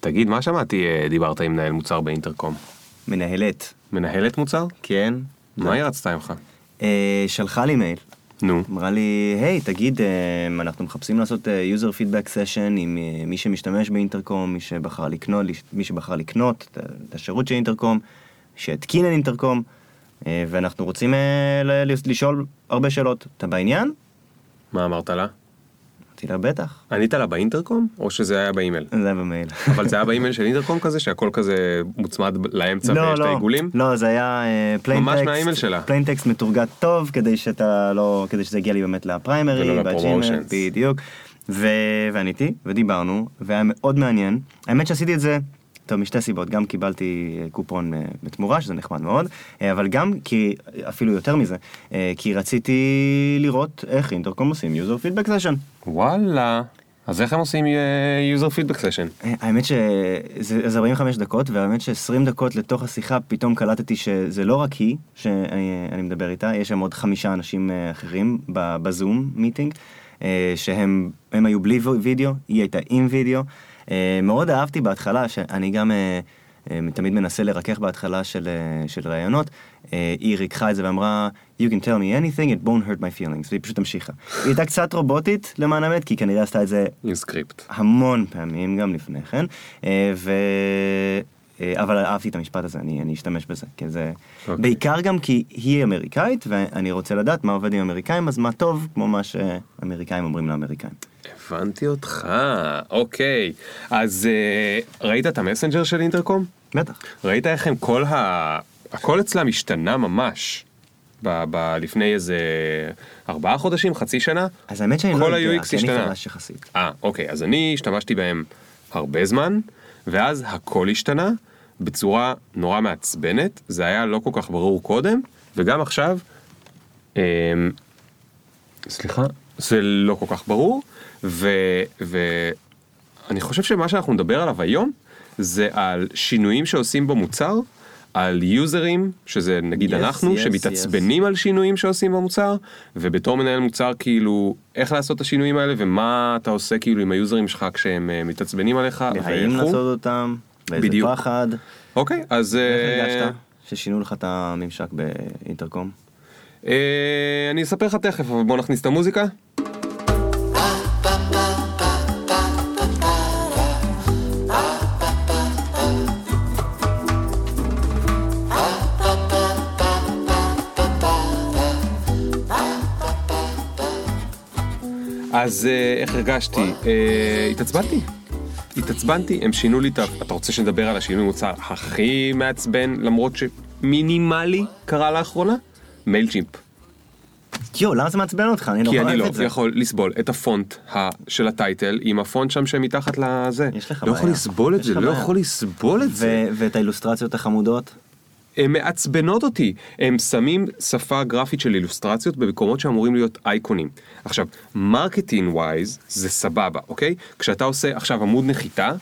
תגיד, מה שמעתי אה, דיברת עם מנהל מוצר באינטרקום? מנהלת. מנהלת מוצר? כן. מה היא רצתה ממך? אה, שלחה לי מייל. נו. אמרה לי, היי, תגיד, אה, אנחנו מחפשים לעשות user feedback session עם מי שמשתמש באינטרקום, מי שבחר לקנות, מי שבחר לקנות את- השירות של אינטרקום, שהתקין את אינטרקום, ואנחנו רוצים לשאול הרבה שאלות. אתה בעניין? מה אמרת לה? אמרתי לה, בטח. ענית לה באינטרקום? או שזה היה באימייל? זה היה במייל. אבל זה היה באימייל של אינטרקום כזה, שהכל כזה מוצמד לאמצע ויש את העיגולים? לא, זה היה plain ממש טקסט, מהאימייל שלה. plain text מתורגת טוב כדי שאתה לא, כדי שזה יגיע לי באמת ל primary, בג'ימל. בדיוק. ו... ועניתי, ודיברנו, והיה מאוד מעניין. האמת שעשיתי את זה, טוב, משתי סיבות, גם קיבלתי אה, קופון אה, בתמורה, שזה נחמד מאוד, אה, אבל גם כי, אפילו יותר מזה, כי רציתי לראות איך אינטרקום עושים user feedback session. וואלה. אז איך הם עושים user feedback session? האמת שזה זה 45 דקות, והאמת ש-20 דקות לתוך השיחה פתאום קלטתי שזה לא רק היא שאני אני מדבר איתה, יש שם עוד חמישה אנשים אחרים בזום מיטינג, שהם הם היו בלי וידאו, היא הייתה עם וידאו. אה, מאוד אהבתי בהתחלה, שאני גם אה, אה, תמיד מנסה לרכך בהתחלה של, של ראיונות, היא ריככה את זה ואמרה, you can tell me anything, it won't hurt my feelings, והיא פשוט המשיכה. היא הייתה קצת רובוטית למען האמת, כי היא כנראה עשתה את זה עם סקריפט. המון פעמים, גם לפני כן, ו... אה, אבל אהבתי את המשפט הזה, אני, אני אשתמש בזה, כי זה... אוקיי. בעיקר גם כי היא אמריקאית, ואני רוצה לדעת מה עובד עם אמריקאים, אז מה טוב, כמו מה שאמריקאים אומרים לאמריקאים. הבנתי אותך, אוקיי. אז אה, ראית את המסנג'ר של אינטרקום? בטח. ראית איך הם כל ה... הכל אצלם השתנה ממש. ב- ב- לפני איזה ארבעה חודשים, חצי שנה. אז האמת שאני כל לא יודע, כי אני השתנה. חדש יחסית. אה, אוקיי, אז אני השתמשתי בהם הרבה זמן, ואז הכל השתנה בצורה נורא מעצבנת, זה היה לא כל כך ברור קודם, וגם עכשיו, אמ, סליחה, זה לא כל כך ברור, ואני חושב שמה שאנחנו נדבר עליו היום, זה על שינויים שעושים במוצר, על יוזרים, שזה נגיד Yes, אנחנו, yes, שמתעצבנים על שינויים שעושים במוצר, ובתור מנהל מוצר כאילו, איך לעשות את השינויים האלה, ומה אתה עושה כאילו עם היוזרים שלך כשהם אה, מתעצבנים עליך, והאם ואיך הוא. לעשות אותם, באיזה בדיוק. פחד, אוקיי, אז... איך אה, הרגשת ששינו לך את הממשק באינטרקום? אה, אני אספר לך תכף, אבל בוא נכניס את המוזיקה. אז אה, איך הרגשתי? אה, התעצבנתי. התעצבנתי, הם שינו לי את ה... אתה רוצה שנדבר על השינוי מוצר הכי מעצבן, למרות שמינימלי קרה לאחרונה? Mailchimp. יואו, למה זה מעצבן אותך? אני לא כי אני אוהב לא את זה. יכול לסבול את הפונט של ה title עם הפונט שם שמתחת לזה. יש לך לא יכול בעיה. לסבול את זה, לא. יכול לסבול את זה. ו- ואת האילוסטרציות החמודות? הן מעצבנות אותי. הם שמים שפה גרפית של אילוסטרציות במקומות שאמורים להיות אייקונים. עכשיו, marketing wise זה סבבה, אוקיי? כשאתה עושה עכשיו עמוד נחיתה,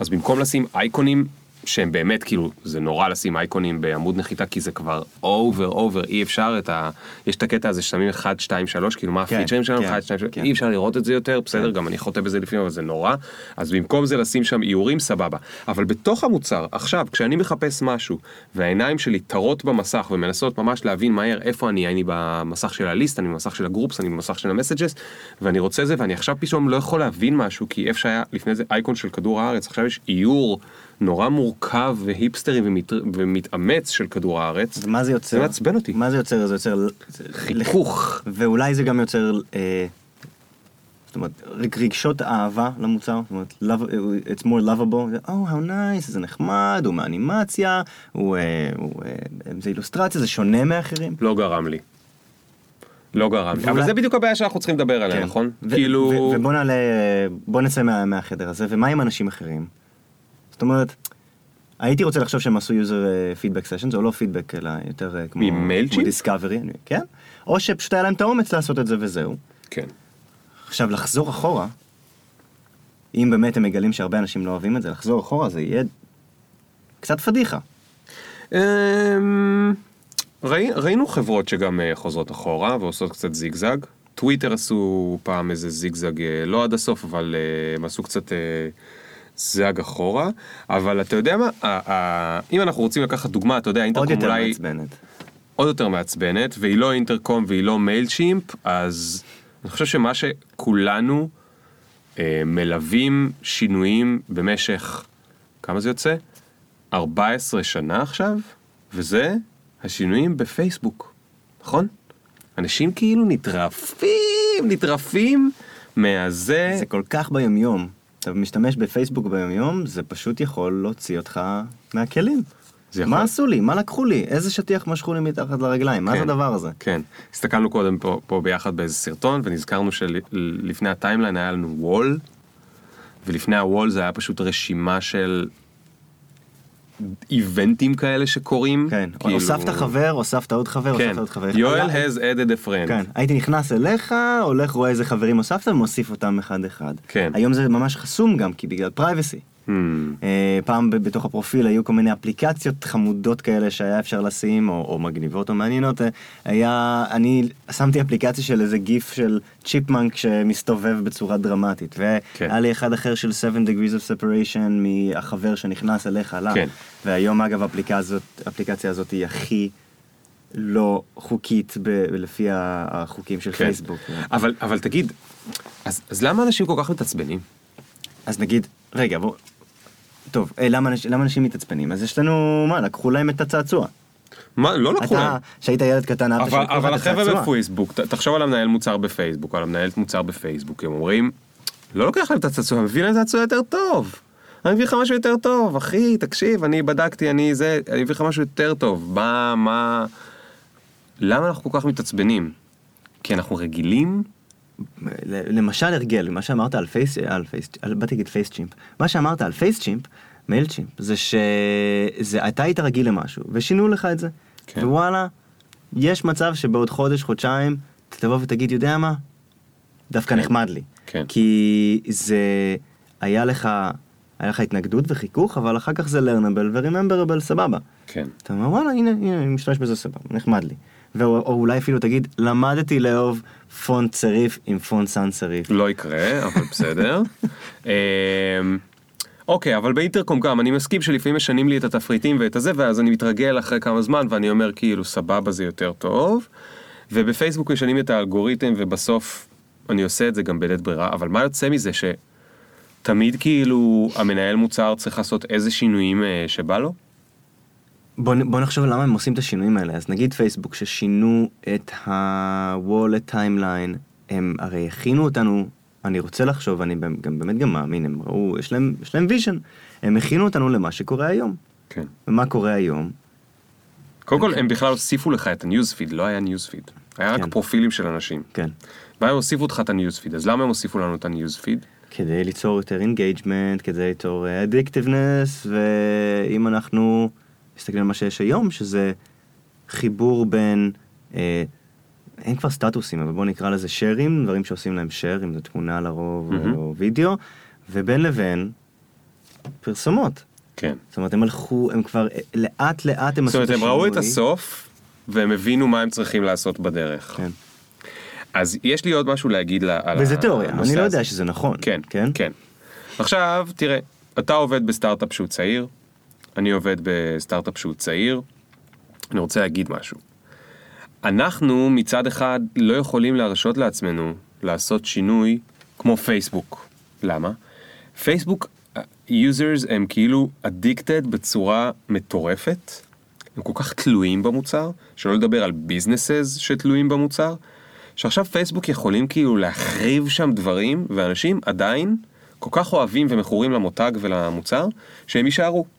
אז במקום לשים אייקונים שהם באמת כאילו זה נורא לשים אייקונים בעמוד נחיתה כי זה כבר over over אי אפשר את ה... יש את הקטע הזה ששמים 1 2 3 כאילו מה כן, הפיצ'רים שלנו? כן, 1 2 3 כן. אי אפשר לראות את זה יותר בסדר גם אני חוטא בזה לפעמים אבל זה נורא. אז במקום זה לשים שם איורים סבבה. אבל בתוך המוצר עכשיו כשאני מחפש משהו והעיניים שלי טרות במסך ומנסות ממש להבין מהר איפה אני אני במסך של ה list אני במסך של ה groups אני במסך של ה messages ואני רוצה זה ואני עכשיו פתאום לא יכול להבין משהו כי איפה שהיה לפני זה אייקון של כדור הארץ עכשיו יש איור נורא מורכב והיפסטרי ומת... ומתאמץ של כדור הארץ אז מה זה יוצר? זה מעצבן אותי. מה זה יוצר? זה יוצר... חיכוך. ואולי זה גם יוצר... אה, זאת אומרת, רגש- רגשות אהבה למוצר, זאת אומרת, love, it's more lovable, oh, how nice, זה נחמד, הוא מאנימציה, הוא, אה, הוא, אה, זה אילוסטרציה, זה שונה מאחרים. לא גרם לי. לא גרם לי. אבל זה בדיוק הבעיה שאנחנו צריכים לדבר עליה, כן. נכון? כאילו... ובוא נעלה, בוא נצא מה, מהחדר הזה, ומה עם אנשים אחרים? זאת אומרת, הייתי רוצה לחשוב שהם עשו user אה, feedback session, זה לא פידבק אלא יותר אה, כמו, ממיילצ'ימפ? כמו דיסקאברי, כן? או שפשוט היה להם את האומץ לעשות את זה וזהו. כן. עכשיו לחזור אחורה, אם באמת הם מגלים שהרבה אנשים לא אוהבים את זה, לחזור אחורה זה יהיה קצת פדיחה. אמ, ראי- ראינו חברות שגם אה, חוזרות אחורה ועושות קצת זיגזג. טוויטר עשו פעם איזה זיגזג, אה, לא עד הסוף, אבל הם עשו קצת זג אחורה, אבל אתה יודע מה, אם אנחנו רוצים לקחת דוגמה, אתה יודע, עוד אינטרקום יותר אולי מעצבנת. עוד יותר מעצבנת, והיא לא אינטרקום והיא לא מייל צ'ימפ, אז אני חושב שמה שכולנו אה, מלווים שינויים במשך, כמה זה יוצא? 14 שנה עכשיו, וזה השינויים בפייסבוק, נכון? אנשים כאילו נטרפים, נטרפים מהזה. זה כל כך ביומיום. אתה משתמש בפייסבוק ביומיום, זה פשוט יכול להוציא אותך מהכלים. יכול. מה עשו לי? מה לקחו לי? איזה שטיח משכו לי מתחת לרגליים? מה זה כן. הדבר הזה? כן, הסתכלנו קודם פה, פה ביחד באיזה סרטון ונזכרנו שלפני הטיימליין היה לנו וול ולפני הוול זה היה פשוט רשימה של איבנטים כאלה שקורים. כן, כאילו- הוספת חבר, הוספת עוד חבר, כן, הוספת עוד חבר. יואל has added a friend. כן, הייתי נכנס אליך, הולך רואה איזה חברים הוספת ומוסיף אותם אחד אחד. כן. היום זה ממש חסום גם, כי בגלל privacy. Hmm, אה, פעם בתוך הפרופיל היו כל מיני אפליקציות חמודות כאלה שהיה אפשר לשים, או, או מגניבות או מעניינות. אה, היה, אני שמתי אפליקציה של איזה גיף של chipmunk שמסתובב בצורה דרמטית. והיה כן. לי אחד אחר של 7 degrees of separation מהחבר שנכנס אליך עליו. כן. והיום אגב האפליקציה הזאת, האפליקציה הזאת היא הכי לא חוקית ב- לפי החוקים של כן. פייסבוק. אבל, אבל תגיד, אז, אז למה אנשים כל כך מתעצבנים? אז נגיד, רגע בוא, טוב, אה, למה, אנש- למה אנשים מתעצבנים? אז יש לנו, מה, לקחו להם את הצעצוע. מה, לא לקחו אתה, להם. כשהיית ילד קטן, אהבת אבל, שלקחו לך אבל את החבר'ה הצעצוע. בפייסבוק, ת- תחשוב על המנהל מוצר בפייסבוק, על המנהלת מוצר בפייסבוק, הם אומרים, לא לוקח להם את הצעצוע, מביא להם את הצעצוע יותר טוב. אני מביא לך משהו יותר טוב, אחי, תקשיב, אני בדקתי, אני זה, אני מביא לך משהו יותר טוב. מה, מה... למה אנחנו כל כך מתעצבנים? כי אנחנו רגילים? למשל הרגל, מה שאמרת על פייס, על פייס, על, באתי להגיד פייס צ'ימפ, מה שאמרת על פייס צ'ימפ, Mailchimp, זה שזה, אתה היית רגיל למשהו, ושינו לך את זה, כן. וואלה, יש מצב שבעוד חודש, חודשיים, אתה תבוא ותגיד, יודע מה, דווקא כן. נחמד לי, כן. כי זה, היה לך, היה לך התנגדות וחיכוך, אבל אחר כך זה learnable ו-rememberable סבבה. כן. אתה אומר וואלה הנה, הנה אני משתמש בזה סבבה, נחמד לי. או אולי אפילו תגיד למדתי לאהוב פונט צריף עם פונט סאן צריף. לא יקרה, אבל בסדר. אמ, אוקיי, אבל באינטרקום גם, אני מסכים שלפעמים משנים לי את התפריטים ואת הזה, ואז אני מתרגל אחרי כמה זמן, ואני אומר כאילו סבבה זה יותר טוב. ובפייסבוק משנים את האלגוריתם, ובסוף אני עושה את זה גם בלית ברירה, אבל מה יוצא מזה שתמיד כאילו המנהל מוצר צריך לעשות איזה שינויים אה, שבא לו? בוא, בוא נחשוב למה הם עושים את השינויים האלה. אז נגיד פייסבוק ששינו את ה-Wallet timeline, הם הרי הכינו אותנו, אני רוצה לחשוב, אני גם, באמת גם מאמין, הם ראו, יש להם, יש להם vision, הם הכינו אותנו למה שקורה היום. כן. ומה קורה היום? קודם כל הם בכלל הוסיפו לך את ה newsfeed, לא היה newsfeed. היה רק כן. פרופילים של אנשים. כן. והם הוסיפו אותך את הניוזפיד, אז למה הם הוסיפו לנו את ה newsfeed? כדי ליצור יותר engagement, כדי ליצור addictiveness, ואם אנחנו מסתכלים על מה שיש היום, שזה חיבור בין, אה, אין כבר סטטוסים, אבל בואו נקרא לזה שרים, דברים שעושים להם share, אם זו תמונה לרוב מהמם. או וידאו, ובין לבין פרסומות. כן. זאת אומרת, הם הלכו, הם כבר אה, לאט לאט הם זאת עשו את אומרת, הם ראו את השינוי. הסוף, והם הבינו מה הם צריכים לעשות בדרך. כן. אז יש לי עוד משהו להגיד לה- על וזה תיאוריה, אני לא. יודע שזה נכון. כן, כן? כן. עכשיו, תראה, אתה עובד בסטארט-אפ שהוא צעיר, אני עובד בסטארט-אפ שהוא צעיר, אני רוצה להגיד משהו. אנחנו מצד אחד לא יכולים להרשות לעצמנו לעשות שינוי כמו פייסבוק. למה? פייסבוק, users הם כאילו addicted בצורה מטורפת, הם כל כך תלויים במוצר, שלא לדבר על businesses שתלויים במוצר, שעכשיו פייסבוק יכולים כאילו להחריב שם דברים, ואנשים עדיין כל כך אוהבים ומכורים למותג ולמוצר, שהם יישארו.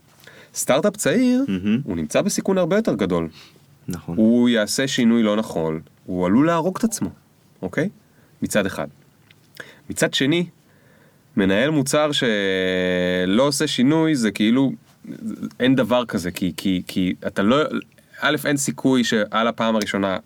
סטארט-אפ צעיר, מהמם. הוא נמצא בסיכון הרבה יותר גדול. נכון. הוא יעשה שינוי לא נכון, הוא עלול להרוג את עצמו, אוקיי? מצד אחד. מצד שני, מנהל מוצר שלא עושה שינוי זה כאילו, אין דבר כזה, כי, כי, כי אתה לא, א', אין סיכוי שעל הפעם הראשונה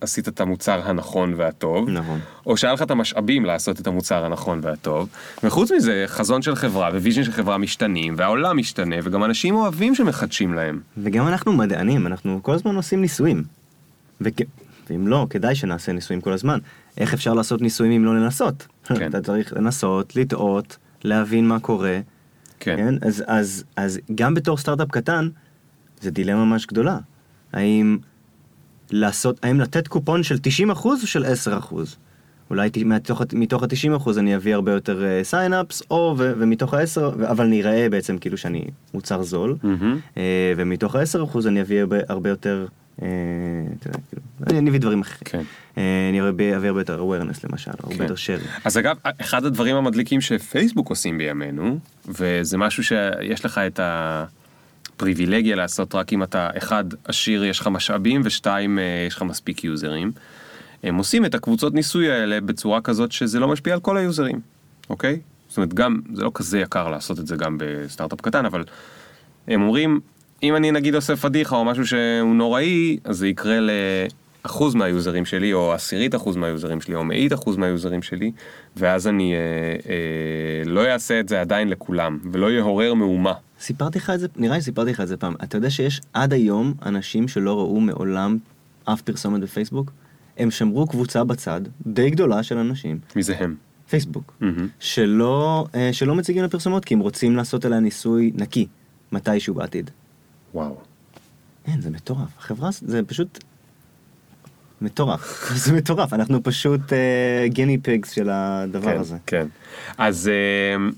עשית את המוצר הנכון והטוב, נכון. או שהיה לך את המשאבים לעשות את המוצר הנכון והטוב, וחוץ מזה, חזון של חברה ו vision של חברה משתנים, והעולם משתנה, וגם אנשים אוהבים שמחדשים להם. וגם אנחנו מדענים, אנחנו כל הזמן עושים ניסויים. וכ... ואם לא, כדאי שנעשה ניסויים כל הזמן. איך אפשר לעשות ניסויים אם לא לנסות? כן. אתה צריך לנסות, לטעות, להבין מה קורה, כן. אז, אז, אז גם בתור סטארט-אפ קטן, זה דילמה ממש גדולה. האם לעשות, האם לתת קופון של 90% או של 10%? אולי מתוך, ה- מתוך ה-90% אני אביא הרבה יותר sign ups, או ו, ומתוך ה-10, אבל נראה בעצם כאילו שאני מוצר זול, מהמם. אה, ומתוך ה-10% אני אביא הרבה, הרבה יותר, אה, אתה יודע, כאילו, אני אני אביא דברים אחרים. כן. אה, אני אביא אביא הרבה יותר awareness למשל, הרבה כן. יותר sharing. אז אגב, אחד הדברים המדליקים שפייסבוק עושים בימינו, וזה משהו שיש לך את הפריבילגיה לעשות רק אם אתה, אחד, עשיר, יש לך משאבים, ושתיים, אה, יש לך מספיק יוזרים. הם עושים את הקבוצות ניסוי האלה בצורה כזאת שזה לא משפיע על כל היוזרים, אוקיי? זאת אומרת, גם, זה לא כזה יקר לעשות את זה גם בסטארט-אפ קטן, אבל הם אומרים, אם אני נגיד עושה פדיחה או משהו שהוא נוראי, אז זה יקרה לאחוז מהיוזרים שלי, או עשירית אחוז מהיוזרים שלי, או מאית אחוז מהיוזרים שלי, ואז אני אה, אה, לא אעשה את זה עדיין לכולם, ולא יעורר מהומה. סיפרתי לך את זה, נראה לי סיפרתי לך את זה פעם. אתה יודע שיש עד היום אנשים שלא ראו מעולם אף פרסומת בפייסבוק? הם שמרו קבוצה בצד, די גדולה של אנשים, מי זה הם? פייסבוק, מהמם. שלא, אה, שלא מציגים לפרסומות כי הם רוצים לעשות עליה ניסוי נקי, מתישהו בעתיד. וואו. אין, זה מטורף. החברה, זה פשוט מטורף. זה מטורף, אנחנו פשוט גני פיגס של הדבר כן, הזה. כן. אז, אה,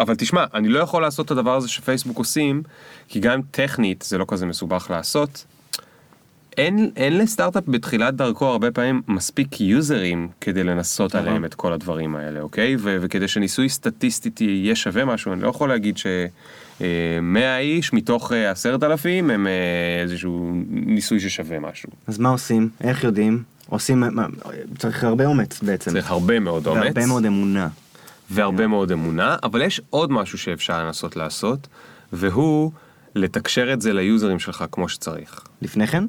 אבל תשמע, אני לא יכול לעשות את הדבר הזה שפייסבוק עושים, כי גם טכנית זה לא כזה מסובך לעשות. אין, אין לסטארט-אפ בתחילת דרכו הרבה פעמים מספיק יוזרים כדי לנסות נכון. עליהם את כל הדברים האלה, אוקיי? ו- וכדי שניסוי סטטיסטית יהיה שווה משהו, אני לא יכול להגיד ש... אה, 100 איש מתוך אה, 10,000 הם אה, איזשהו ניסוי ששווה משהו. אז מה עושים? איך יודעים? עושים, צריך הרבה אומץ בעצם. צריך הרבה מאוד אומץ. והרבה מאוד אמונה. והרבה מאוד אמונה, אבל יש עוד משהו שאפשר לנסות לעשות, והוא לתקשר את זה ליוזרים שלך כמו שצריך. לפני כן?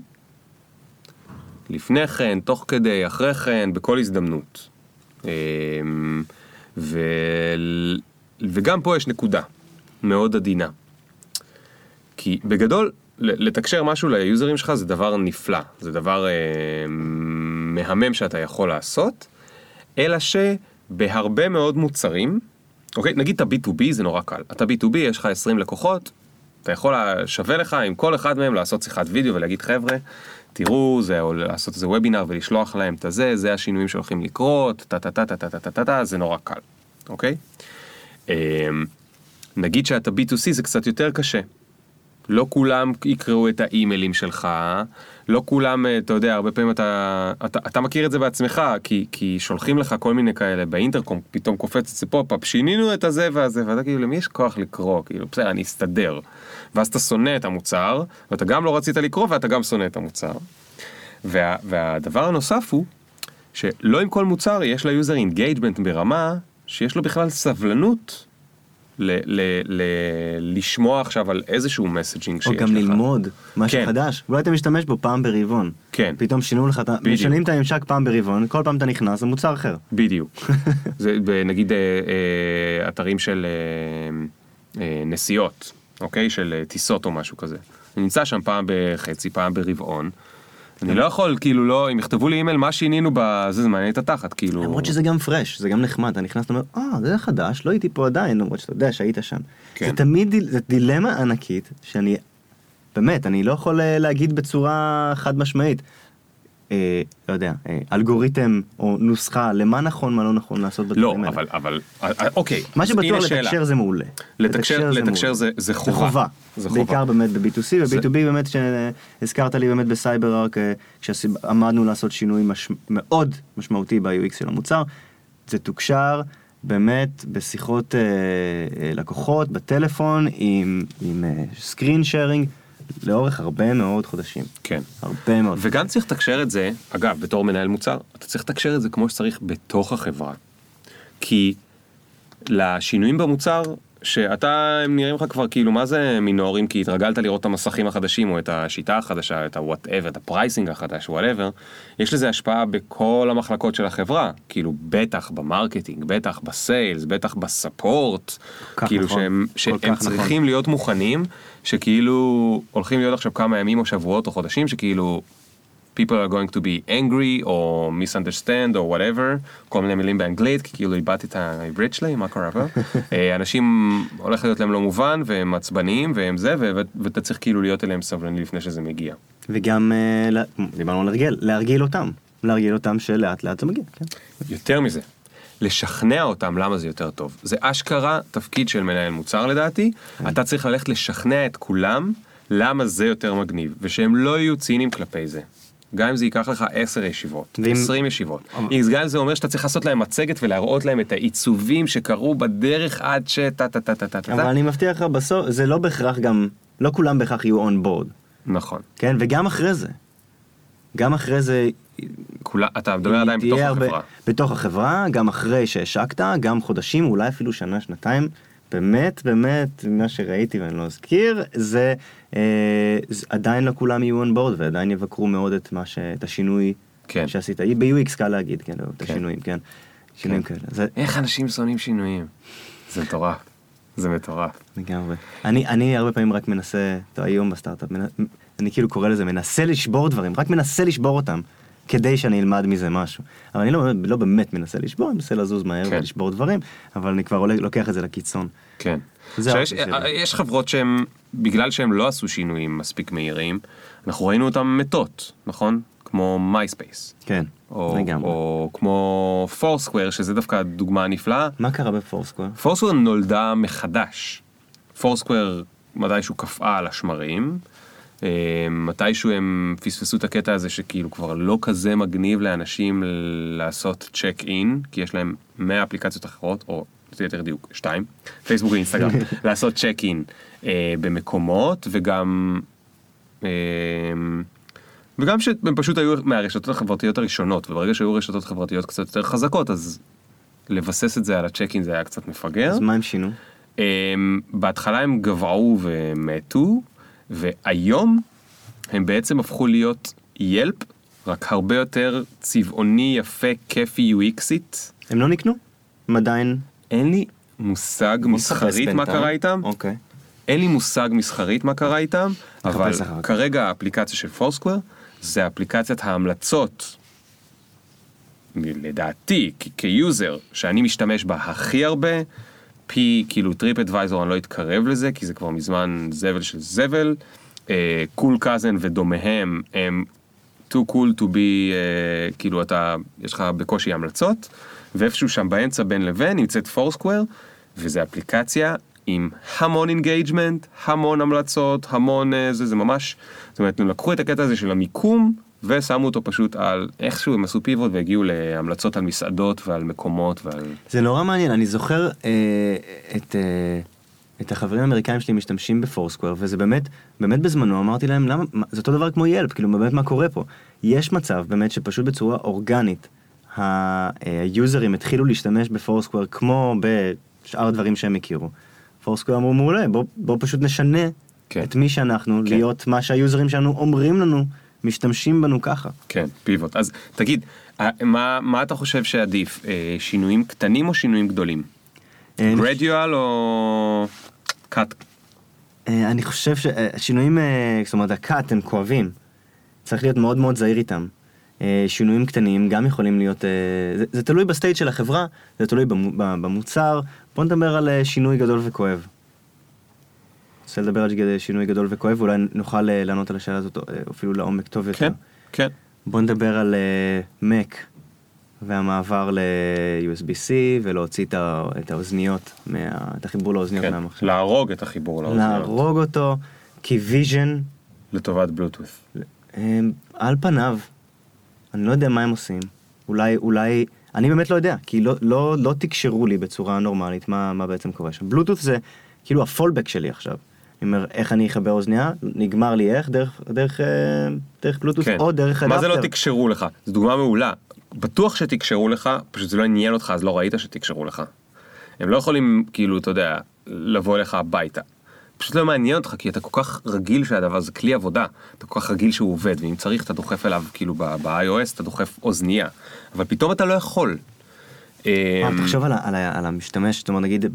לפני כן, תוך כדי, אחרי כן, בכל הזדמנות. אמ, ו... וגם פה יש נקודה מאוד עדינה. כי בגדול, לתקשר משהו ליוזרים שלך זה דבר נפלא, זה דבר אה, מהמם שאתה יכול לעשות, אלא שבהרבה מאוד מוצרים, אוקיי, נגיד אתה B2B זה נורא קל, אתה B2B יש לך 20 לקוחות, אתה יכול, לה- שווה לך עם כל אחד מהם לעשות שיחת וידאו ולהגיד חבר'ה, תראו, זה, או לעשות איזה וובינר ולשלוח להם את הזה, זה השינויים שהולכים לקרות, טה טה טה טה טה טה טה טה, זה נורא קל, אוקיי? אמ, נגיד שאתה B2C זה קצת יותר קשה. לא כולם יקראו את האימיילים שלך, לא כולם, אה, אתה יודע, הרבה פעמים אתה, אתה, אתה מכיר את זה בעצמך, כי, כי שולחים לך כל מיני כאלה באינטרקום, פתאום קופץ אצל pop-up, שינינו את הזה והזה, ואתה כאילו, למי יש כוח לקרוא? כאילו, בסדר, אני אסתדר. ואז אתה שונא את המוצר, ואתה גם לא רצית לקרוא ואתה גם שונא את המוצר. וה, והדבר הנוסף הוא, שלא עם כל מוצר יש ל user engagement ברמה שיש לו בכלל סבלנות ל, ל, ל, לשמוע עכשיו על איזשהו messaging שיש או לך. גם ללמוד משהו כן. חדש. אולי אתה משתמש בו פעם ברבעון. כן. פתאום שינו לך, אתה-. משנים את הממשק פעם ברבעון, כל פעם אתה נכנס, זה מוצר אחר. בדיוק. זה נגיד אה, אה, אתרים של אה, אה, נסיעות, אוקיי? של אה, טיסות או משהו כזה. אני נמצא שם פעם בחצי, פעם ברבעון. אני לא יכול, כאילו, לא, אם יכתבו לי אימייל, מה שינינו בזה, זה מעניין את התחת, כאילו. למרות שזה גם פרש, זה גם נחמד, אתה נכנס, אתה אומר, אה, זה חדש, לא הייתי פה עדיין, למרות שאתה יודע שהיית שם. כן. זה תמיד, זה דילמה ענקית, שאני, באמת, אני לא יכול אה, להגיד בצורה חד משמעית. אה, לא יודע, אה, אלגוריתם או נוסחה למה נכון, מה לא נכון לעשות לא, בדברים האלה. אבל, אבל, אה, אה, אוקיי. מה שבטוח. לתקשר זה מעולה. לתקשר, לתקשר מעולה. זה, זה זה חובה. זה חובה. בעיקר באמת ב-B2C זה- וב-B2B באמת שהזכרת לי באמת בסייבר ארק כשעמדנו לעשות שינוי מש... מאוד משמעותי ב-UX של המוצר זה תוקשר באמת בשיחות אה, אה, לקוחות בטלפון עם, עם אה, screen sharing לאורך הרבה מאוד חודשים. כן. הרבה מאוד. וגם צריך לתקשר את זה, אגב, בתור מנהל מוצר, אתה צריך לתקשר את זה כמו שצריך בתוך החברה. כי לשינויים במוצר, שאתה, הם נראים לך כבר כאילו, מה זה מינוריים? כי התרגלת לראות את המסכים החדשים, או את השיטה החדשה, את ה-whatever, את ה pricing החדש, whatever, יש לזה השפעה בכל המחלקות של החברה. כאילו, בטח ב marketing, בטח ב sales, בטח ב support. כאילו, נכון. שהם, שהם נכון. צריכים להיות מוכנים, שכאילו, הולכים להיות עכשיו כמה ימים או שבועות או חודשים, שכאילו, people are going to be angry או misunderstand או whatever, כל מיני מילים באנגלית, כי כאילו איבדתי את העברית שלי, מה קורה פה? אה, אנשים הולך להיות להם לא מובן והם עצבניים והם זה, ואתה צריך כאילו להיות אליהם סבלני לפני שזה מגיע. וגם, אה, דיברנו על הרגל, להרגיל אותם. להרגיל אותם שלאט לאט זה מגיע, כן. יותר מזה, לשכנע אותם למה זה יותר טוב. זה אשכרה תפקיד של מנהל מוצר לדעתי, אתה צריך ללכת לשכנע את כולם למה זה יותר מגניב, ושהם לא יהיו ציניים כלפי זה. גם אם זה ייקח לך 10 ישיבות, ואם- 20 ישיבות. גם אם זה אומר שאתה צריך לעשות להם מצגת ולהראות להם את העיצובים שקרו בדרך עד ש... טה טה טה טה טה. אבל אני מבטיח לך, בסוף, זה לא בהכרח גם, לא כולם בהכרח יהיו on board, נכון. כן? וגם אחרי זה. גם אחרי זה, כולה, אתה מדבר עדיין בתוך הרבה- החברה. בתוך החברה, גם אחרי שהשקת, גם חודשים, אולי אפילו שנה, שנתיים. באמת, באמת, מה שראיתי ואני לא אזכיר, זה, אה, עדיין לא כולם יהיו on board ועדיין יבקרו מאוד את, מה ש, את השינוי כן. שעשית. ב-UX קל להגיד, כן, את כן. השינויים, כן. שינויים כן. כאלה. זה איך אנשים שונאים שינויים? זה מטורף. זה מטורף. לגמרי. אני, אני הרבה פעמים רק מנסה, טוב, היום בסטארט-אפ, מנ- אני כאילו קורא לזה מנסה לשבור דברים, רק מנסה לשבור אותם, כדי שאני אלמד מזה משהו. אבל אני לא, לא באמת מנסה לשבור, אני מנסה לזוז מהר כן. ולשבור דברים, אבל אני כבר עולה, לוקח את זה לקיצון. כן. זה עכשיו, יש, האופי שלי. יש חברות שהן, בגלל שהן לא עשו שינויים מספיק מהירים, אנחנו ראינו אותן מתות, נכון? כמו מייספייס. כן, או, לגמרי. או כמו פורסקוור, שזה דווקא דוגמה נפלאה. מה קרה בפורסקוור? פורסקוור נולדה מחדש. פורסקוור מתישהו קפאה על השמרים. אה, מתישהו הם פספסו את הקטע הזה שכאילו כבר לא כזה מגניב לאנשים לעשות check in, כי יש להם 100 אפליקציות אחרות, או יותר דיוק, שתיים, פייסבוק ואינסטגרם, לעשות check in אה, במקומות, וגם... אה, וגם שהם פשוט היו מהרשתות החברתיות הראשונות, וברגע שהיו רשתות חברתיות קצת יותר חזקות, אז לבסס את זה על הצ'ק אין זה היה קצת מפגר. אז מה הם שינו? Um, בהתחלה הם גבעו ומתו, והיום הם בעצם הפכו להיות ילפ, רק הרבה יותר צבעוני, יפה, כיפי, UXית. הם לא נקנו? הם עדיין... אין לי מושג מסחרית מה. קרה איתם, אוקיי. אין לי מושג מסחרית מה קרה איתם, אבל. כרגע האפליקציה של Foursquare זה אפליקציית ההמלצות, לדעתי, כ user, שאני משתמש בה הכי הרבה, פי כאילו TripAdvisor אני לא אתקרב לזה, כי זה כבר מזמן זבל של זבל. Cool Cousin ודומיהם הם too cool to be, uh, כאילו אתה, יש לך בקושי המלצות, ואיפשהו שם באמצע בין לבין נמצאת Foursquare, וזה אפליקציה עם המון engagement, המון המלצות, המון uh, זה, זה ממש, זאת אומרת, הם לקחו את הקטע הזה של המיקום, ושמו אותו פשוט על, איכשהו הם עשו pivot והגיעו להמלצות על מסעדות ועל מקומות ועל... זה נורא מעניין, אני זוכר אה, את, אה, את החברים האמריקאים שלי משתמשים ב Foursquare, וזה באמת, באמת בזמנו אמרתי להם, למה, מה- זה אותו דבר כמו Yelp, כאילו באמת מה קורה פה. יש מצב באמת שפשוט בצורה אורגנית, אה, היוזרים התחילו להשתמש בפורסקוור כמו בשאר הדברים שהם הכירו. פורסקוור אמרו מעולה, בוא, בוא פשוט נשנה כן. את מי שאנחנו, כן. להיות מה שהיוזרים שלנו אומרים לנו, משתמשים בנו ככה. כן, פיבוט. אז תגיד, אה, מה, מה אתה חושב שעדיף, אה, שינויים קטנים או שינויים גדולים? אה, גרדיואל או קאט? אה, אני חושב שהשינויים, אה, זאת אומרת, הקאט הם כואבים. צריך להיות מאוד מאוד זהיר איתם. אה, שינויים קטנים גם יכולים להיות, אה, זה, זה תלוי ב state של החברה, זה תלוי במוצר. בוא נדבר על אה, שינוי גדול וכואב. רוצה לדבר על שינוי גדול וכואב, ואולי נוכל אה, לענות על השאלה הזאת אה, אפילו לעומק טוב יותר. כן, כן. בוא נדבר על uh, Mac והמעבר ל-USB-C ולהוציא את, האוזניות, מה, את החיבור לאוזניות כן. מהמחשב. להרוג את החיבור לאוזניות. להרוג אותו, כי vision, לטובת בלוטות'. הם, על פניו, אני לא יודע מה הם עושים. אולי, אולי, אני באמת לא יודע, כי לא, לא, לא תקשרו לי בצורה נורמלית מה, מה בעצם קורה שם. בלוטות' זה כאילו ה fallback שלי עכשיו. אני אומר, איך אני אחבר אוזנייה? נגמר לי איך? דרך, דרך, אה, דרך בלוטות' כן. או דרך אדפטר. מה זה לא תקשרו לך? זו דוגמה מעולה. בטוח שתקשרו לך, פשוט זה לא עניין אותך אז לא ראית שתקשרו לך. הם לא יכולים כאילו, אתה יודע, לבוא אליך הביתה. פשוט לא מעניין אותך כי אתה כל כך רגיל שהדבר זה כלי עבודה, אתה כל כך רגיל שהוא עובד, ואם צריך אתה דוחף אליו כאילו ב-iOS אתה דוחף אוזנייה, אבל פתאום אתה לא יכול. אמ, תחשוב על, המשתמש, זאת אומרת נגיד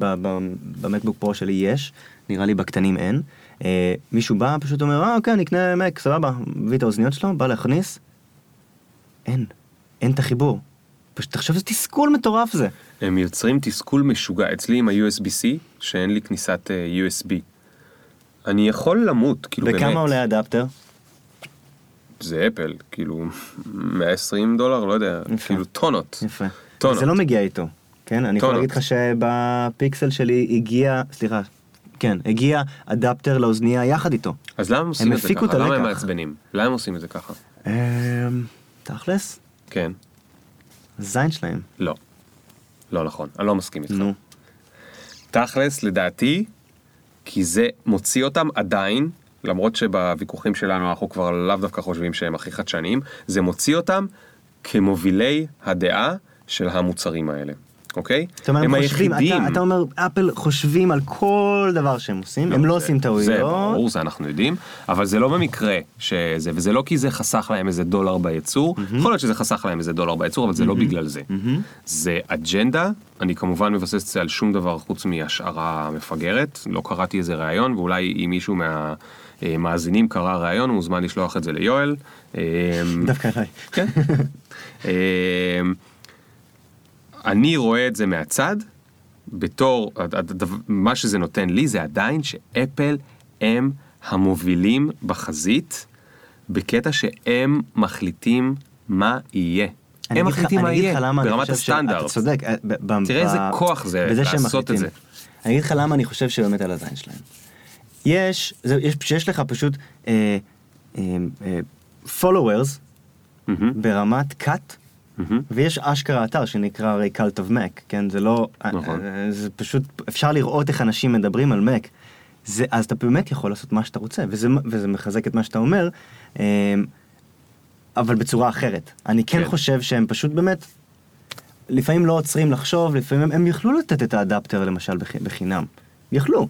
במקבוק פרו שלי יש, נראה לי בקטנים אין. אה, מישהו בא פשוט אומר אה אוקיי אני אקנה מק סבבה, מביא את האוזניות שלו, בא להכניס, אין. אין את החיבור. פשוט תחשוב איזה תסכול מטורף זה. הם יוצרים תסכול משוגע. אצלי עם ה-USB-C, שאין לי כניסת אה, USB. אני יכול למות, כאילו באמת. וכמה עולה אדפטר? זה אפל, כאילו 120 דולר, לא יודע, יפה. כאילו טונות. יפה. טונות. זה לא מגיע איתו. כן, אני יכול טונות. להגיד לך שבפיקסל שלי הגיע, סליחה, כן, הגיע אדפטר לאוזנייה יחד איתו. אז למה הם עושים את זה ככה? למה הם. מעצבנים? למה הם עושים את זה ככה? אמ, תכלס, כן. זין שלהם. לא. לא נכון, אני לא מסכים איתך. נו. תכלס, לדעתי, כי זה מוציא אותם עדיין, למרות שבוויכוחים שלנו אנחנו כבר לאו דווקא חושבים שהם הכי חדשניים, זה מוציא אותם כמובילי הדעה של המוצרים האלה, אוקיי? זאת אומרת, הם חושבים, היחידים. אתה, אתה אומר, אפל חושבים על כל דבר שהם עושים, הם לא זה- עושים טעויות. זה ברור, זה אנחנו יודעים, אבל זה לא במקרה שזה, וזה לא כי זה חסך להם איזה דולר בייצור, יכול להיות שזה חסך להם איזה דולר בייצור, אבל זה לא בגלל זה. זה אג'נדה, אני כמובן מבסס את זה על שום דבר חוץ מהשערה מפגרת, לא קראתי איזה ראיון, ואולי אם מישהו מהמאזינים קרא ראיון, הוא מוזמן לשלוח את זה ליואל. אמ, דווקא עליי. כן. אני רואה את זה מהצד, בתור, מה שזה נותן לי זה עדיין שאפל הם המובילים בחזית, בקטע שהם מחליטים מה יהיה. הם מחליטים מה יהיה, ברמת הסטנדרט. אתה צודק. אה, תראה איזה כוח זה לעשות את. זה. אני אגיד לך למה אני חושב שבאמת על הזין שלהם. יש, זה, יש, שיש לך פשוט אה, אה, אה, followers מהמם, ברמת cut. ויש אשכרה אתר שנקרא הרי cult of Mac, כן? זה לא, נכון. אה, זה פשוט, אפשר לראות איך אנשים מדברים על Mac. זה, אז אתה באמת יכול לעשות מה שאתה רוצה, וזה, וזה מחזק את מה שאתה אומר, אה, אבל בצורה אחרת. אני כן, כן. חושב שהם פשוט באמת, לפעמים לא עוצרים לחשוב, לפעמים הם, הם יכלו לתת את האדפטר למשל בח, בחינם. יכלו.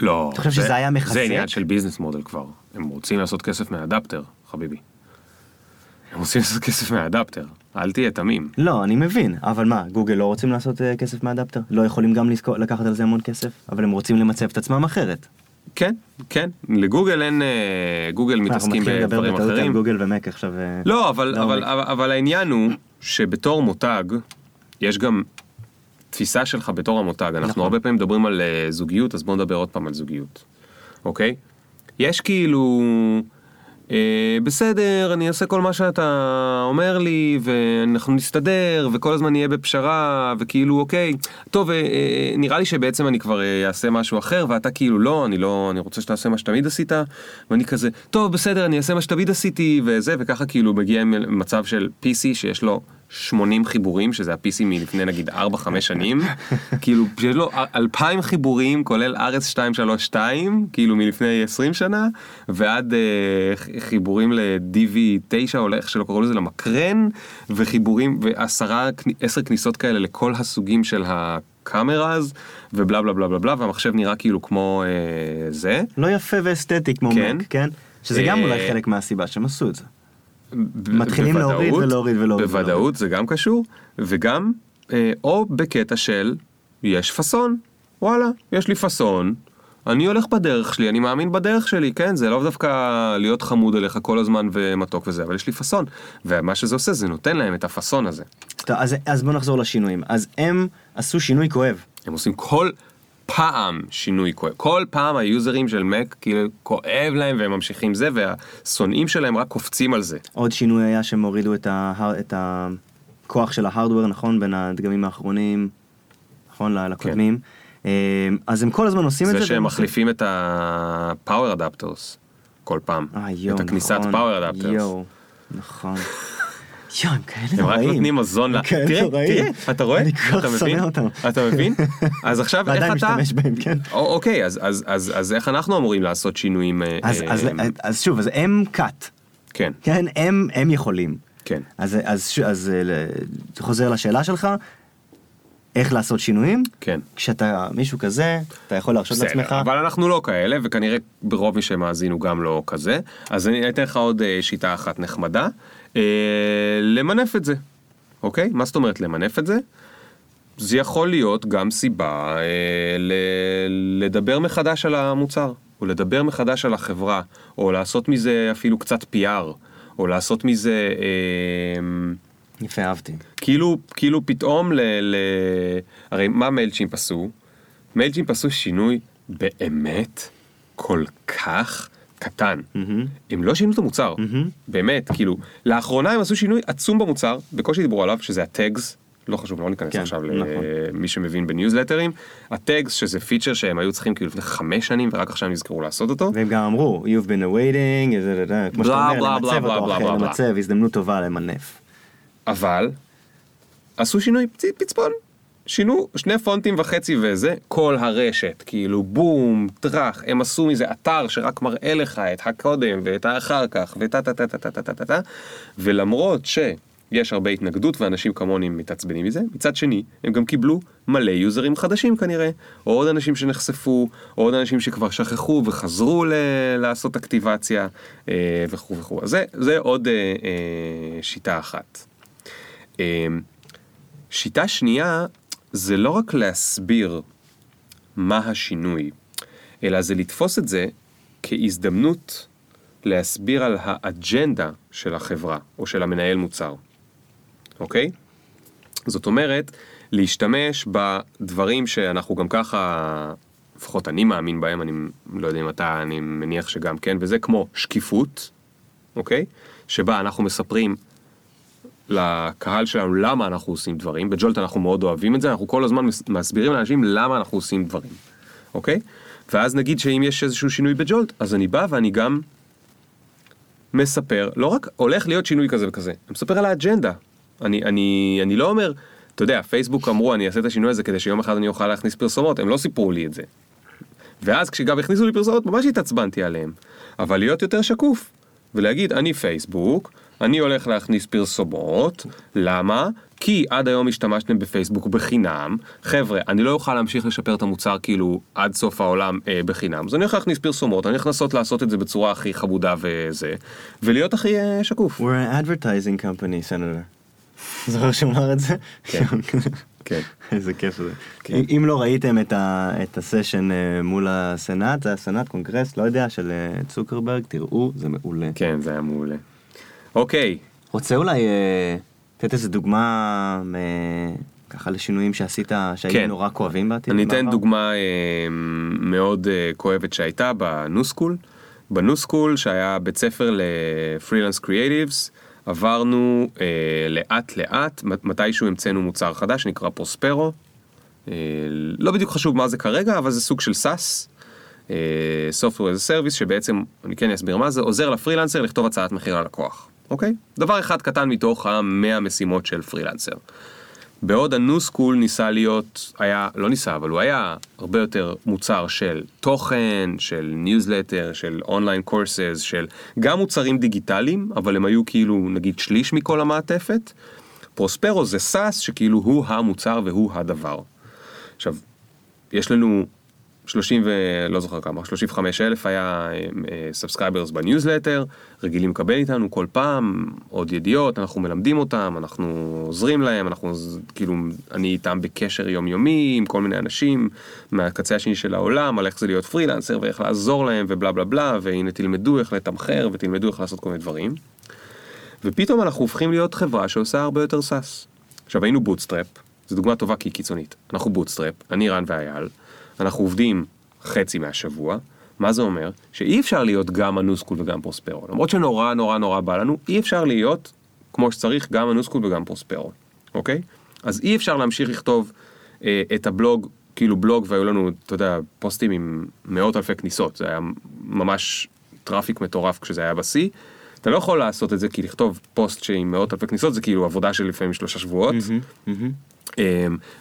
לא. אתה חושב זה- שזה היה מחזק? זה עניין של ביזנס מודל כבר. הם רוצים לעשות כסף מהאדפטר, חביבי. הם רוצים לעשות כסף מהאדפטר, אל תהיה תמים. לא, אני מבין, אבל מה, גוגל לא רוצים לעשות uh, כסף מהאדפטר? לא יכולים גם לזכור, לקחת על זה המון כסף? אבל הם רוצים למצב את עצמם אחרת. כן, כן, לגוגל אין, אה, גוגל אנחנו מתעסקים מתחילים לדבר בדברים בטעות על אחרים. גוגל ומק עכשיו. אה, לא, אבל, לא, אבל, אבל- אבל, אבל העניין הוא שבתור מותג, יש גם תפיסה שלך בתור המותג. אנחנו נכון. הרבה פעמים מדברים על אה, זוגיות, אז בוא נדבר עוד פעם על זוגיות, אוקיי? יש כאילו, בסדר, אני אעשה כל מה שאתה אומר לי, ואנחנו נסתדר, וכל הזמן נהיה בפשרה, וכאילו, אוקיי, טוב, אה, אה, נראה לי שבעצם אני כבר אה, אעשה משהו אחר, ואתה כאילו, לא, אני לא, אני רוצה שתעשה מה שתמיד עשית, ואני כזה, טוב, בסדר, אני אעשה מה שתמיד עשיתי, וזה, וככה כאילו מגיע מצב של PC שיש לו 80 חיבורים, שזה ה-PC מלפני נגיד 4-5 שנים, כאילו, שיש לו 2,000 חיבורים, כולל RS232, כאילו מלפני 20 שנה, ועד אה, ח- חיבורים ל-DV9, או איך שלא קראו לזה, למקרן, וחיבורים, ועשרה, עשר כניסות כאלה לכל הסוגים של הקאמרז, ובלה בלה בלה בלה בלה, והמחשב נראה כאילו כמו אה, זה. לא יפה ואסתטי כמו כן. מק, כן? שזה גם אה, אולי חלק מהסיבה שהם עשו את זה. מתחילים להוריד בוודאות- ולהוריד ולהוריד בוודאות זה גם קשור, וגם, אה, או בקטע של, יש פאסון, וואלה, יש לי פאסון, אני הולך בדרך שלי, אני מאמין בדרך שלי, כן? זה לא דווקא להיות חמוד עליך כל הזמן ומתוק וזה, אבל יש לי פאסון. ומה שזה עושה, זה נותן להם את הפאסון הזה. טוב, אז, אז בוא נחזור לשינויים. אז הם עשו שינוי כואב. הם עושים כל פעם שינוי כואב. כל פעם היוזרים של מק, כאילו, כואב להם והם ממשיכים זה, והשונאים שלהם רק קופצים על זה. עוד שינוי היה שהם הורידו את, ה, את הכוח של ההארדוור, נכון? בין הדגמים האחרונים, נכון? לקודמים. אה, אז הם כל הזמן עושים את זה. כן. זה שהם מחליפים את ה-power adapters כל פעם. אה, יואו, את הכניסת נכון. power adapters. יואו, נכון. יואו, הם כאלה הם רק נוראים. נותנים מזון ל... הם כאלה תראה, נוראים. תראה, אתה רואה? אני כל כך? שונא אותם. אתה מבין? אז עכשיו איך ועדיין אתה... משתמש בהם, כן. או- אוקיי, אז- איך אנחנו אמורים לעשות שינויים? אה, אז, אה, אז, שוב, אז הם cut, כן, כן? הם, יכולים. כן. אז, אה, חוזר לשאלה שלך, איך לעשות שינויים? כן. כשאתה מישהו כזה, אתה יכול להרשות בסדר, לעצמך. אבל אנחנו לא כאלה, וכנראה ברוב מי שמאזין הוא גם לא כזה. אז אני אתן לך עוד אה, שיטה אחת נחמדה, אה, למנף את זה, אוקיי? מה זאת אומרת למנף את זה? זה יכול להיות גם סיבה אה, ל- לדבר מחדש על המוצר, או לדבר מחדש על החברה, או לעשות מזה אפילו קצת PR, או לעשות מזה, אה, יפה, אהבתי. כאילו, כאילו פתאום ל... ל... הרי מה Mailchimp עשו? Mailchimp עשו שינוי באמת כל כך קטן. מהמם. הם לא שינו את המוצר, מהמם. באמת, כאילו, לאחרונה הם עשו שינוי עצום במוצר, בקושי דיברו עליו, שזה ה tags, לא חשוב, לא ניכנס כן, עכשיו נכון. למי שמבין בניוזלטרים, הטגס שזה פיצ'ר שהם היו צריכים כאילו לפני חמש שנים ורק עכשיו נזכרו לעשות אותו. והם גם אמרו, you've been awaiting, כמו שאתה אומר, למצב אותו אחר. למצב, הזדמנות טובה למנף. אבל עשו שינוי פצ- פצפון. שינו שני פונטים וחצי וזה, כל הרשת, כאילו בום, טראח, הם עשו מזה אתר שרק מראה לך את הקודם ואת האחר כך וטה טה טה טה טה טה טה טה טה, ולמרות שיש הרבה התנגדות ואנשים כמוני מתעצבנים מזה, מצד שני, הם גם קיבלו מלא יוזרים חדשים כנראה, עוד אנשים שנחשפו, עוד אנשים שכבר שכחו וחזרו ל- לעשות אקטיבציה אה, וכו' וכו'. זה, זה עוד אה, אה, שיטה אחת. אה, שיטה שנייה זה לא רק להסביר מה השינוי, אלא זה לתפוס את זה כהזדמנות להסביר על האג'נדה של החברה או של המנהל מוצר, אוקיי? זאת אומרת, להשתמש בדברים שאנחנו גם ככה, לפחות אני מאמין בהם, אני לא יודע אם אתה, אני מניח שגם כן, וזה כמו שקיפות, אוקיי? שבה אנחנו מספרים לקהל שלנו למה אנחנו עושים דברים, בג'ולט אנחנו מאוד אוהבים את זה, אנחנו כל הזמן מס- מסבירים לאנשים למה אנחנו עושים דברים, אוקיי? ואז נגיד שאם יש איזשהו שינוי בג'ולט, אז אני בא ואני גם מספר, לא רק הולך להיות שינוי כזה וכזה, אני מספר על האג'נדה. אני, אני, אני לא אומר, אתה יודע, פייסבוק אמרו אני אעשה את השינוי הזה כדי שיום אחד אני אוכל להכניס פרסומות, הם לא סיפרו לי את זה. ואז כשגם הכניסו לי פרסומות ממש התעצבנתי עליהם. אבל להיות יותר שקוף, ולהגיד אני פייסבוק, אני הולך להכניס פרסומות, למה? כי עד היום השתמשתם בפייסבוק בחינם, חבר'ה, אני לא אוכל להמשיך לשפר את המוצר כאילו עד סוף העולם אה, בחינם, אז אני הולך להכניס פרסומות, אני הולך לנסות לעשות את זה בצורה הכי חמודה וזה, ולהיות הכי אה, שקוף. We're an advertising company, senator. זוכר שהוא אמר את זה? כן. כן. איזה כיף זה. כן. אם- לא ראיתם את ה- את הסשן אה, מול הסנאט, זה הסנאט קונגרס, לא יודע, של אה, צוקרברג, תראו, זה מעולה. כן, זה היה מעולה. אוקיי, רוצה אולי אה, לתת איזה דוגמה אה, ככה לשינויים שעשית, שהיו כן. נורא כואבים בעתיד? אני אתן? דוגמה אה, מאוד כואבת שהייתה בניוסקול. בניוסקול שהיה בית ספר לפרילנס קריאייטיבס, עברנו אה, לאט לאט, מת- מתישהו המצאנו מוצר חדש שנקרא פרוספרו. אה, לא בדיוק חשוב מה זה כרגע, אבל זה סוג של SaaS, אה, Software as a Service, שבעצם, אני כן אסביר מה זה, עוזר לפרילנסר לכתוב הצעת מחיר ללקוח, אוקיי? דבר אחד קטן מתוך המאה משימות של פרילנסר. בעוד ה nuSchool ניסה להיות, היה, לא ניסה, אבל הוא היה הרבה יותר מוצר של תוכן, של ניוזלטר, של online courses, של גם מוצרים דיגיטליים, אבל הם היו כאילו נגיד שליש מכל המעטפת. Prospero זה SaaS שכאילו הוא המוצר והוא הדבר. עכשיו, יש לנו 30 ולא זוכר כמה, 35 אלף היה subscribers ב newsletter, רגילים לקבל איתנו כל פעם עוד ידיעות, אנחנו מלמדים אותם, אנחנו עוזרים להם, אנחנו כאילו, אני איתם בקשר יומיומי עם כל מיני אנשים מהקצה השני של העולם, על איך זה להיות פרילנסר ואיך לעזור להם ובלה בלה בלה, והנה תלמדו איך לתמחר ותלמדו איך לעשות כל מיני דברים. ופתאום אנחנו הופכים להיות חברה שעושה הרבה יותר SaaS. עכשיו היינו bootstrap, זו דוגמה טובה כי היא קיצונית. אנחנו bootstrap, אני רן ואייל, אנחנו עובדים חצי מהשבוע, מה זה אומר? שאי אפשר להיות גם ה nuSchool וגם Prospero. למרות שנורא נורא נורא בא לנו, אי אפשר להיות כמו שצריך גם ה nuSchool וגם Prospero, אוקיי? אז אי אפשר להמשיך לכתוב אה, את הבלוג, כאילו בלוג והיו לנו, אתה יודע, פוסטים עם מאות אלפי כניסות, זה היה ממש traffic מטורף כשזה היה בשיא. אתה לא יכול לעשות את זה כי לכתוב פוסט שעם מאות אלפי כניסות זה כאילו עבודה של לפעמים שלושה שבועות. אמ,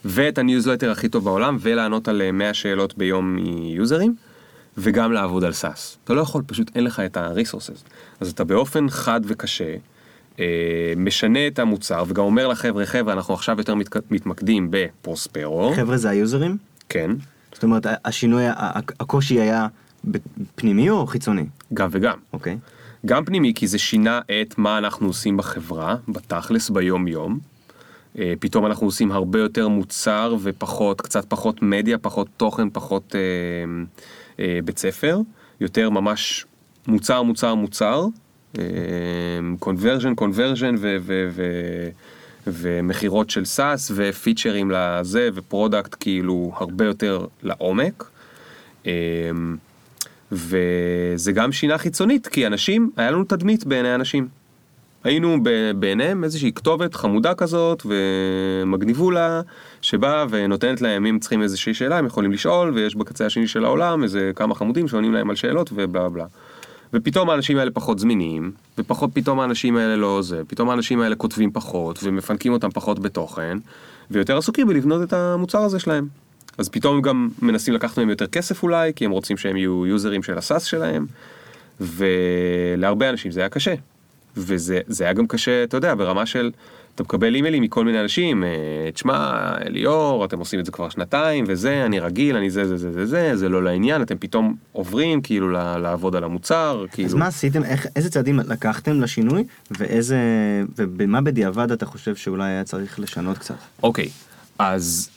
ואת הניוזלטר הכי טוב בעולם ולענות על אה, 100 שאלות ביום מיוזרים וגם לעבוד על SaaS. אתה לא יכול, פשוט אין לך את ה resources. אז אתה באופן חד וקשה אה, משנה את המוצר וגם אומר לחבר'ה חבר'ה אנחנו עכשיו יותר מתק- מתמקדים בפרוספרו. חבר'ה זה היוזרים? כן, זאת אומרת, השינוי, הקושי היה פנימי או חיצוני? גם וגם. אוקיי. גם פנימי כי זה שינה את מה אנחנו עושים בחברה, בתכלס, ביום יום. אה, פתאום אנחנו עושים הרבה יותר מוצר ופחות, קצת פחות מדיה, פחות תוכן, פחות אה, אה, בית ספר, יותר ממש מוצר, מוצר, מוצר, conversion, conversion ומכירות של SaaS ופיצ'רים לזה ו product כאילו הרבה יותר לעומק. אמ, וזה גם שינה חיצונית כי אנשים, היה לנו תדמית בעיני אנשים. היינו בעיניהם איזושהי כתובת חמודה כזאת ומגניבולה שבאה ונותנת להם אם צריכים איזושהי שאלה הם יכולים לשאול ויש בקצה השני של העולם איזה כמה חמודים שעונים להם על שאלות ובלה בלה. ופתאום האנשים האלה פחות זמינים ופחות פתאום האנשים האלה לא זה פתאום האנשים האלה כותבים פחות ומפנקים אותם פחות בתוכן ויותר עסוקים בלבנות את המוצר הזה שלהם. אז פתאום גם מנסים לקחת מהם יותר כסף אולי כי הם רוצים שהם יהיו יוזרים של הסאס שלהם ולהרבה אנשים זה היה קשה. וזה היה גם קשה, אתה יודע, ברמה של, אתה מקבל אימיילים מכל מיני אנשים, אה, תשמע, ליאור, אתם עושים את זה כבר שנתיים, וזה, אני רגיל, אני זה, זה, זה, זה, זה, זה לא לעניין, אתם פתאום עוברים כאילו לעבוד על המוצר, כאילו. אז מה עשיתם, איך, איזה צעדים לקחתם לשינוי, ואיזה, ובמה בדיעבד אתה חושב שאולי היה צריך לשנות קצת? אוקיי, אז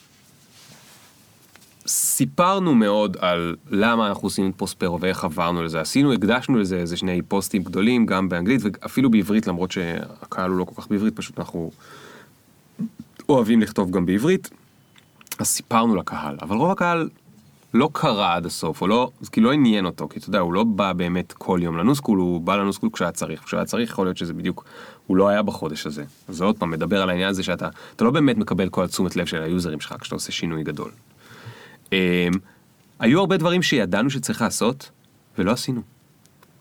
סיפרנו מאוד על למה אנחנו עושים את פוספרו ואיך עברנו לזה עשינו הקדשנו לזה איזה שני פוסטים גדולים גם באנגלית ואפילו בעברית למרות שהקהל הוא לא כל כך בעברית פשוט אנחנו אוהבים לכתוב גם בעברית. אז סיפרנו לקהל אבל רוב הקהל לא קרא עד הסוף או לא כאילו לא עניין אותו כי אתה יודע הוא לא בא באמת כל יום לנוסקול הוא בא לנוסקול כשהיה צריך כשהיה צריך יכול להיות שזה בדיוק הוא לא היה בחודש הזה אז עוד פעם מדבר על העניין הזה שאתה אתה לא באמת מקבל כל התשומת לב של היוזרים שלך כשאתה עושה שינוי גדול. אמ, היו הרבה דברים שידענו שצריך לעשות ולא עשינו.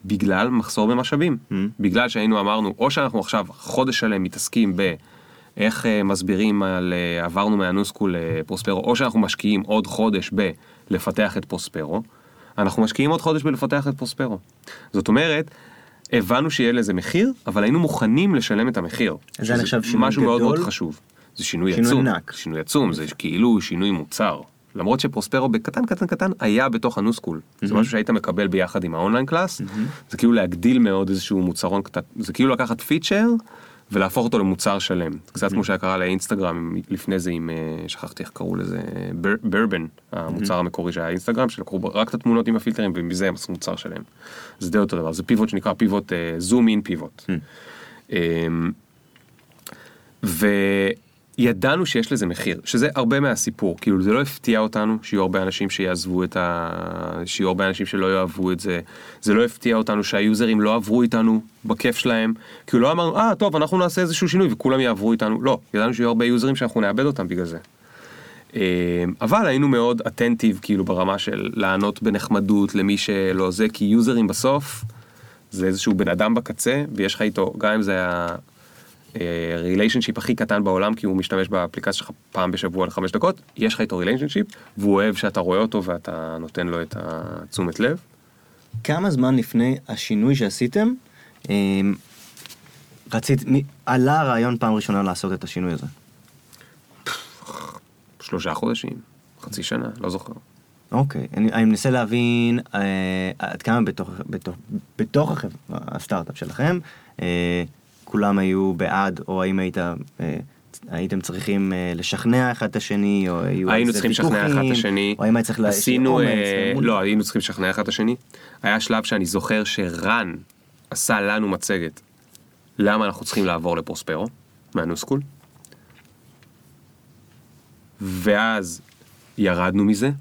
בגלל מחסור במשאבים. Mm. בגלל שהיינו אמרנו, או שאנחנו עכשיו חודש שלם מתעסקים באיך uh, מסבירים על uh, עברנו מהנוסקו לפרוספרו, או שאנחנו משקיעים עוד חודש בלפתח את Prospero, אנחנו משקיעים עוד חודש בלפתח את Prospero. זאת אומרת, הבנו שיהיה לזה מחיר, אבל היינו מוכנים לשלם את המחיר. זה נחשב שינוי גדול. משהו מאוד מאוד חשוב. זה שינוי, שינוי עצום. ענק. שינוי עצום, זה כאילו שינוי מוצר. למרות ש Prospero בקטן קטן קטן היה בתוך ה nuSchool. Mm-hmm. זה משהו שהיית מקבל ביחד עם ה online class, mm-hmm. זה כאילו להגדיל מאוד איזשהו מוצרון קטן, זה כאילו לקחת feature ולהפוך אותו למוצר שלם. Mm-hmm. קצת כמו שהיה קרה לאינסטגרם לפני זה עם, אה, שכחתי איך קראו לזה, בר, ברבן, המוצר mm-hmm. המקורי שהיה אינסטגרם, שלקחו רק את התמונות עם הפילטרים ומזה הם עשו מוצר שלם. זה די אותו דבר, זה פיבוט שנקרא פיבוט, זום אין פיבוט. ידענו שיש לזה מחיר, שזה הרבה מהסיפור, כאילו זה לא הפתיע אותנו שיהיו הרבה אנשים שיעזבו את ה... שיהיו הרבה אנשים שלא יאהבו את זה, זה לא הפתיע אותנו שהיוזרים לא עברו איתנו בכיף שלהם, כאילו לא אמרנו, אה טוב אנחנו נעשה איזשהו שינוי וכולם יעברו איתנו, לא, ידענו שיהיו הרבה יוזרים שאנחנו נאבד אותם בגלל זה. אמ, אבל היינו מאוד attentive כאילו ברמה של לענות בנחמדות למי שלא זה, כי יוזרים בסוף זה איזשהו בן אדם בקצה ויש לך איתו, גם אם זה היה... relationship הכי קטן בעולם כי הוא משתמש באפליקציה שלך פעם בשבוע לחמש דקות יש לך איתו relationship והוא אוהב שאתה רואה אותו ואתה נותן לו את התשומת לב. כמה זמן לפני השינוי שעשיתם אמ, רצית עלה הרעיון פעם ראשונה לעשות את השינוי הזה. שלושה חודשים חצי שנה לא זוכר. אוקיי אני, אני מנסה להבין אה, עד כמה בתוך בתוך בתוך הסטארט-אפ שלכם. אה, כולם היו בעד, או האם היית, אה, הייתם צריכים אה, לשכנע אחד את השני, או היו היינו צריכים לשכנע אחד את השני, או האם היה צריך עשינו, אה, לא, היינו צריכים לשכנע אחד את השני. היה שלב שאני זוכר שרן עשה לנו מצגת, למה אנחנו צריכים לעבור לפרוספרו, מהנוסקול. ואז ירדנו מזה,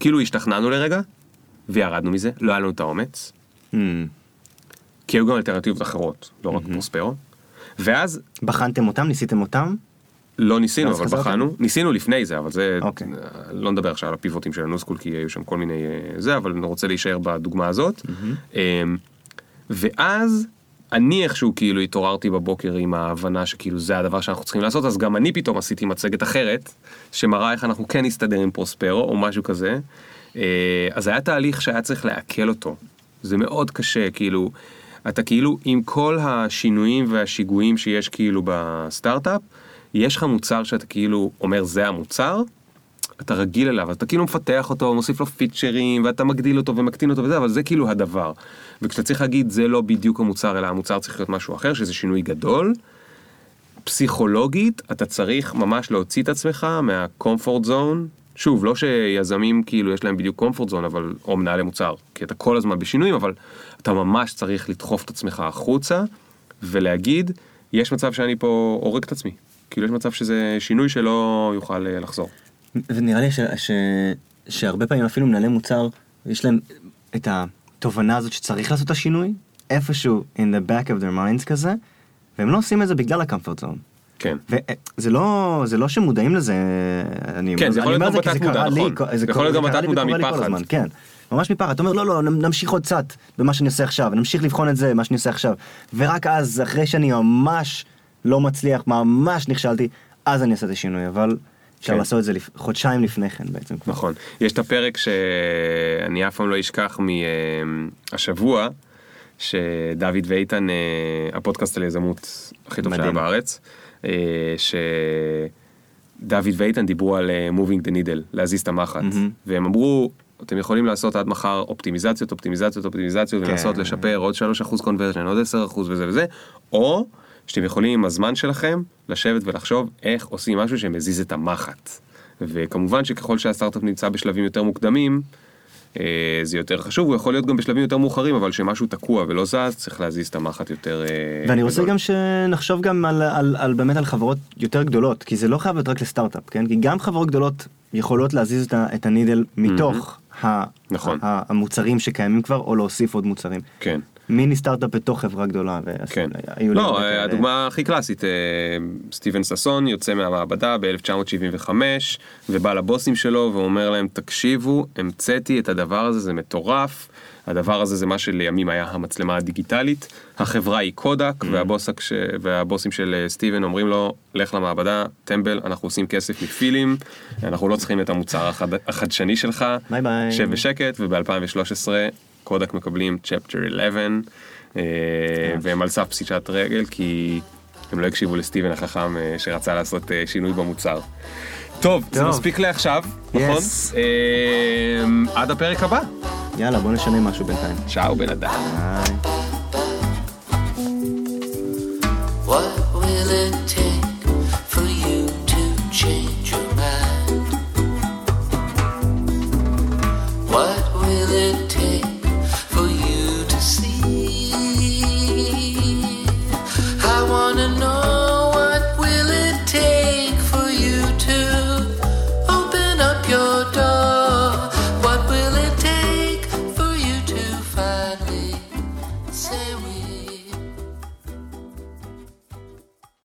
כאילו השתכנענו לרגע, וירדנו מזה, לא היה לנו את האומץ. Mm. כי היו גם אלטרנטיבות אחרות, לא רק פרוספרו. ואז... בחנתם אותם? ניסיתם אותם? לא ניסינו, אבל בחנו. ניסינו לפני זה, אבל זה... אוקיי. לא נדבר עכשיו על הפיבוטים של הנוסקול, כי היו שם כל מיני אה, זה, אבל אני רוצה להישאר בדוגמה הזאת. אמ, ואז אני איכשהו כאילו התעוררתי בבוקר עם ההבנה שכאילו זה הדבר שאנחנו צריכים לעשות, אז גם אני פתאום עשיתי מצגת אחרת, שמראה איך אנחנו כן נסתדר עם פרוספרו או משהו כזה. אה, אז היה תהליך שהיה צריך לעכל אותו. זה מאוד קשה, כאילו... אתה כאילו עם כל השינויים והשיגועים שיש כאילו בסטארט-אפ, יש לך מוצר שאתה כאילו אומר זה המוצר, אתה רגיל אליו, אתה כאילו מפתח אותו, מוסיף לו פיצ'רים, ואתה מגדיל אותו ומקטין אותו וזה, אבל זה כאילו הדבר. וכשאתה צריך להגיד זה לא בדיוק המוצר, אלא המוצר צריך להיות משהו אחר, שזה שינוי גדול, פסיכולוגית אתה צריך ממש להוציא את עצמך מהקומפורט זון שוב, לא שיזמים כאילו יש להם בדיוק קומפורט זון, אבל, או מנהלי מוצר, כי אתה כל הזמן בשינויים, אבל אתה ממש צריך לדחוף את עצמך החוצה, ולהגיד, יש מצב שאני פה הורג את עצמי. כאילו יש מצב שזה שינוי שלא יוכל אה, לחזור. ונראה לי ש, ש, שהרבה פעמים אפילו מנהלי מוצר, יש להם את התובנה הזאת שצריך לעשות את השינוי, איפשהו in the back of their minds כזה, והם לא עושים את זה בגלל ה-comfort zone. כן. וזה לא, זה לא שמודעים לזה, אני כן, זה יכול אני להיות אומר גם זה כי זה בתת קרה מודע, לי, נכון. זה זה יכול להיות גם בתת מודע מפחד. כן, ממש מפחד, אתה אומר לא לא נמשיך עוד קצת במה שאני עושה עכשיו, נמשיך לבחון את זה, מה שאני עושה עכשיו, ורק אז, אחרי שאני ממש לא מצליח, ממש נכשלתי, אז אני אעשה את השינוי, אבל אפשר כן. לעשות את זה לפ- חודשיים לפני כן בעצם. כבר. נכון. יש את הפרק שאני אף פעם לא אשכח מהשבוע, שדוד ואיתן, אה, הפודקאסט על יזמות הכי טוב שהיה. בארץ, אה, שדוד ואיתן דיברו על אה, moving the needle, להזיז את המחט, מהמם. והם אמרו, אתם יכולים לעשות עד מחר אופטימיזציות, אופטימיזציות, אופטימיזציות, כן. ולנסות לשפר עוד 3% conversion, עוד 10% וזה וזה, או שאתם יכולים עם הזמן שלכם לשבת ולחשוב איך עושים משהו שמזיז את המחט. וכמובן שככל שהסטארט-אפ נמצא בשלבים יותר מוקדמים, אה, זה יותר חשוב, הוא יכול להיות גם בשלבים יותר מאוחרים, אבל שמשהו תקוע ולא זז, צריך להזיז את המחט יותר אה, ואני רוצה גדול. גם שנחשוב גם על, על, על באמת על חברות יותר גדולות, כי זה לא חייב להיות רק לסטארט-אפ, כן? כי גם חברות גדולות יכולות להזיז את, הנידל מתוך ה, נכון. המוצרים שקיימים כבר, או להוסיף עוד מוצרים. כן. מיני סטארט-אפ בתוך חברה גדולה. כן. לא. הדוגמה הכי קלאסית, אה, סטיבן ששון יוצא מהמעבדה ב-1975 ובא לבוסים שלו ואומר להם תקשיבו, המצאתי את הדבר הזה, זה מטורף. הדבר הזה זה מה שלימים היה המצלמה הדיגיטלית. החברה היא קודק והבוס, הכש- והבוסים של אה, סטיבן אומרים לו לך למעבדה, טמבל, אנחנו עושים כסף מפילים, אנחנו לא צריכים את המוצר החד... החדשני שלך. שב בשקט וב-2013 קודק מקבלים צ'פטר 11 אה, והם על סף פשיטת רגל כי הם לא הקשיבו לסטיבן החכם אה, שרצה לעשות אה, שינוי במוצר. טוב, זה טוב. מספיק לעכשיו, נכון? Yes. עד הפרק הבא. יאללה, בוא נשנה משהו בינתיים. צ'או בן אדם. ביי. What will it take?